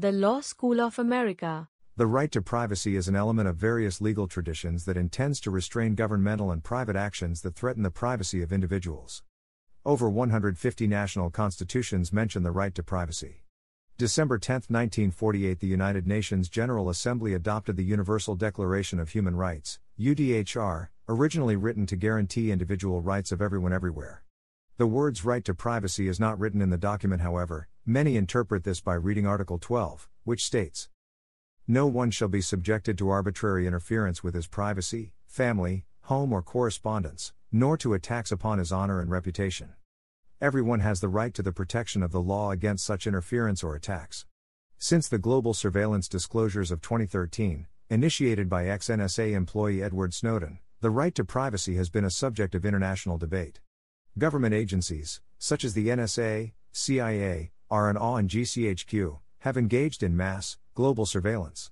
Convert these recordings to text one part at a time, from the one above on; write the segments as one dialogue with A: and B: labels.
A: The Law School of America.
B: The right to privacy is an element of various legal traditions that intends to restrain governmental and private actions that threaten the privacy of individuals. Over 150 national constitutions mention the right to privacy. December 10, 1948, the United Nations General Assembly adopted the Universal Declaration of Human Rights, UDHR, originally written to guarantee individual rights of everyone everywhere. The words right to privacy is not written in the document, however, many interpret this by reading Article 12, which states No one shall be subjected to arbitrary interference with his privacy, family, home, or correspondence, nor to attacks upon his honor and reputation. Everyone has the right to the protection of the law against such interference or attacks. Since the global surveillance disclosures of 2013, initiated by ex NSA employee Edward Snowden, the right to privacy has been a subject of international debate. Government agencies, such as the NSA, CIA, R&AW, and GCHQ, have engaged in mass, global surveillance.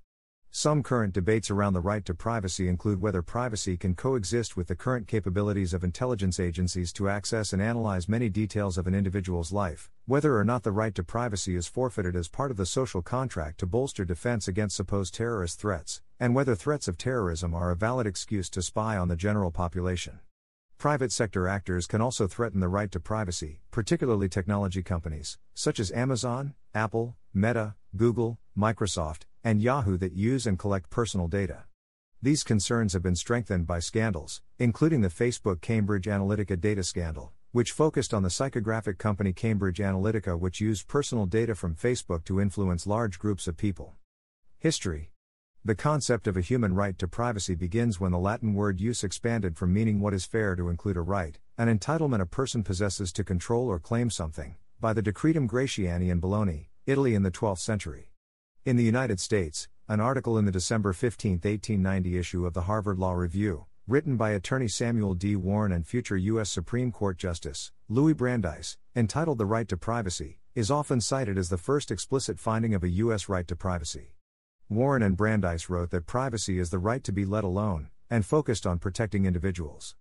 B: Some current debates around the right to privacy include whether privacy can coexist with the current capabilities of intelligence agencies to access and analyze many details of an individual's life, whether or not the right to privacy is forfeited as part of the social contract to bolster defense against supposed terrorist threats, and whether threats of terrorism are a valid excuse to spy on the general population. Private sector actors can also threaten the right to privacy, particularly technology companies, such as Amazon, Apple, Meta, Google, Microsoft, and Yahoo that use and collect personal data. These concerns have been strengthened by scandals, including the Facebook Cambridge Analytica data scandal, which focused on the psychographic company Cambridge Analytica, which used personal data from Facebook to influence large groups of people. History the concept of a human right to privacy begins when the Latin word ius expanded from meaning what is fair to include a right, an entitlement a person possesses to control or claim something, by the Decretum Gratiani in Bologna, Italy in the 12th century. In the United States, an article in the December 15, 1890 issue of the Harvard Law Review, written by attorney Samuel D. Warren and future U.S. Supreme Court Justice Louis Brandeis, entitled The Right to Privacy, is often cited as the first explicit finding of a U.S. right to privacy. Warren and Brandeis wrote that privacy is the right to be let alone, and focused on protecting individuals.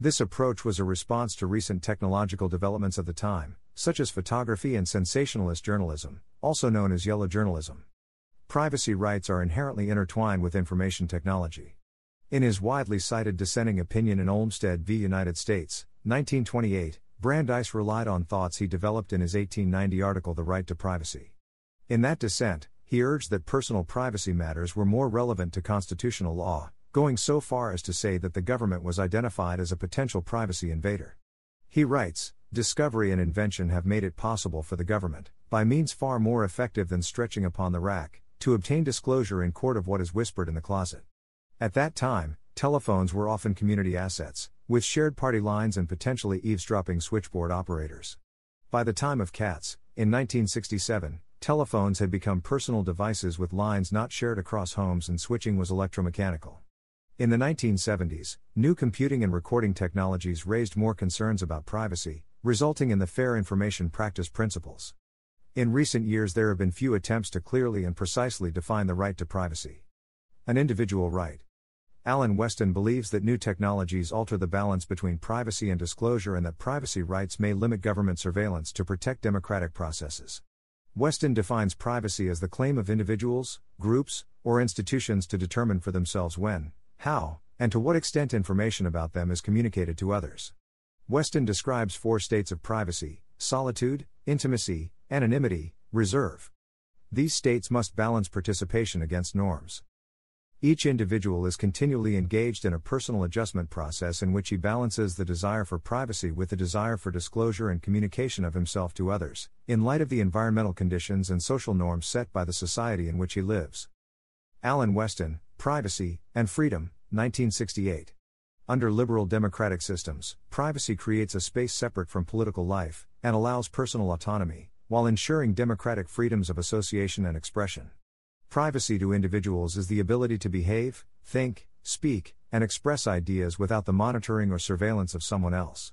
B: This approach was a response to recent technological developments of the time, such as photography and sensationalist journalism, also known as yellow journalism. Privacy rights are inherently intertwined with information technology. In his widely cited dissenting opinion in Olmstead v. United States, 1928, Brandeis relied on thoughts he developed in his 1890 article The Right to Privacy. In that dissent, he urged that personal privacy matters were more relevant to constitutional law, going so far as to say that the government was identified as a potential privacy invader. He writes Discovery and invention have made it possible for the government, by means far more effective than stretching upon the rack, to obtain disclosure in court of what is whispered in the closet. At that time, telephones were often community assets, with shared party lines and potentially eavesdropping switchboard operators. By the time of Katz, in 1967, telephones had become personal devices with lines not shared across homes and switching was electromechanical. In the 1970s, new computing and recording technologies raised more concerns about privacy, resulting in the Fair Information Practice Principles. In recent years, there have been few attempts to clearly and precisely define the right to privacy. An individual right. Alan Westin believes that new technologies alter the balance between privacy and disclosure and that privacy rights may limit government surveillance to protect democratic processes. Westin defines privacy as the claim of individuals, groups, or institutions to determine for themselves when, how, and to what extent information about them is communicated to others. Westin describes four states of privacy solitude, intimacy, anonymity, reserve. These states must balance participation against norms. Each individual is continually engaged in a personal adjustment process in which he balances the desire for privacy with the desire for disclosure and communication of himself to others, in light of the environmental conditions and social norms set by the society in which he lives. Alan Westin, Privacy and Freedom, 1968. Under liberal democratic systems, privacy creates a space separate from political life, and allows personal autonomy, while ensuring democratic freedoms of association and expression. Privacy to individuals is the ability to behave, think, speak, and express ideas without the monitoring or surveillance of someone else.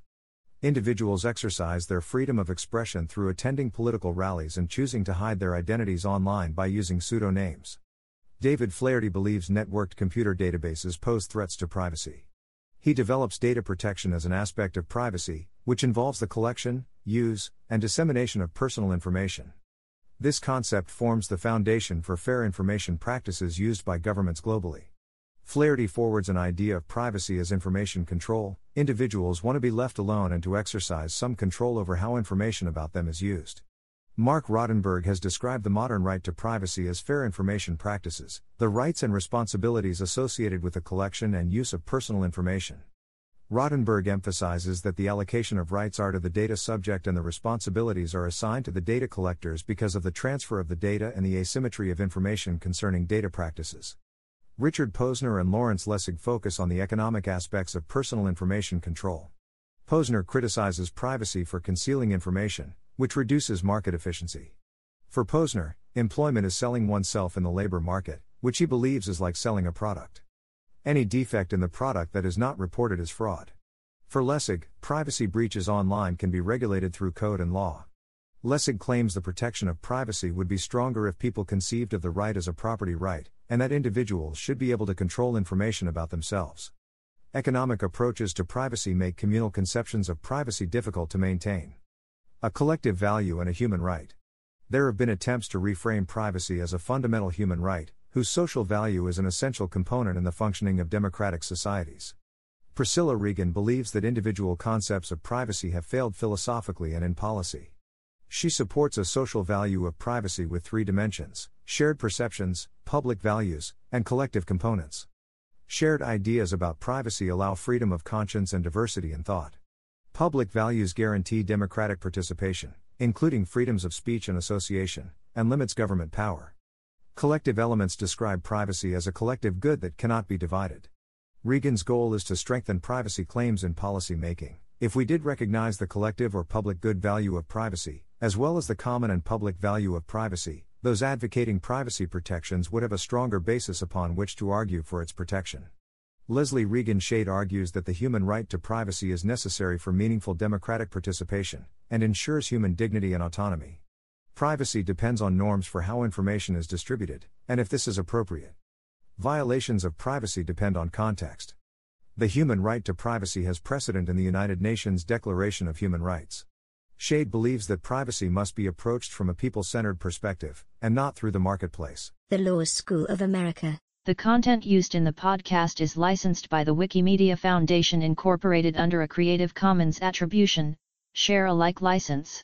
B: Individuals exercise their freedom of expression through attending political rallies and choosing to hide their identities online by using pseudonyms. David Flaherty believes networked computer databases pose threats to privacy. He develops data protection as an aspect of privacy, which involves the collection, use, and dissemination of personal information. This concept forms the foundation for fair information practices used by governments globally. Flaherty forwards an idea of privacy as information control. Individuals want to be left alone and to exercise some control over how information about them is used. Mark Rotenberg has described the modern right to privacy as fair information practices, the rights and responsibilities associated with the collection and use of personal information. Rotenberg emphasizes that the allocation of rights are to the data subject and the responsibilities are assigned to the data collectors because of the transfer of the data and the asymmetry of information concerning data practices. Richard Posner and Lawrence Lessig focus on the economic aspects of personal information control. Posner criticizes privacy for concealing information, which reduces market efficiency. For Posner, employment is selling oneself in the labor market, which he believes is like selling a product. Any defect in the product that is not reported is fraud. For Lessig, privacy breaches online can be regulated through code and law. Lessig claims the protection of privacy would be stronger if people conceived of the right as a property right, and that individuals should be able to control information about themselves. Economic approaches to privacy make communal conceptions of privacy difficult to maintain. A collective value and a human right. There have been attempts to reframe privacy as a fundamental human right, whose social value is an essential component in the functioning of democratic societies. Priscilla Regan believes that individual concepts of privacy have failed philosophically and in policy. She supports a social value of privacy with three dimensions shared perceptions, public values, and collective components. Shared ideas about privacy allow freedom of conscience and diversity in thought. Public values guarantee democratic participation, including freedoms of speech and association, and limits government power. Collective elements describe privacy as a collective good that cannot be divided. Regan's goal is to strengthen privacy claims in policy making. If we did recognize the collective or public good value of privacy, as well as the common and public value of privacy, those advocating privacy protections would have a stronger basis upon which to argue for its protection. Leslie Regan Shade argues that the human right to privacy is necessary for meaningful democratic participation, and ensures human dignity and autonomy. Privacy depends on norms for how information is distributed, and if this is appropriate. Violations of privacy depend on context. The human right to privacy has precedent in the United Nations Declaration of Human Rights. Shade believes that privacy must be approached from a people centered perspective, and not through the marketplace.
C: The Law School of America.
D: The content used in the podcast is licensed by the Wikimedia Foundation Incorporated under a Creative Commons Attribution, Share Alike license.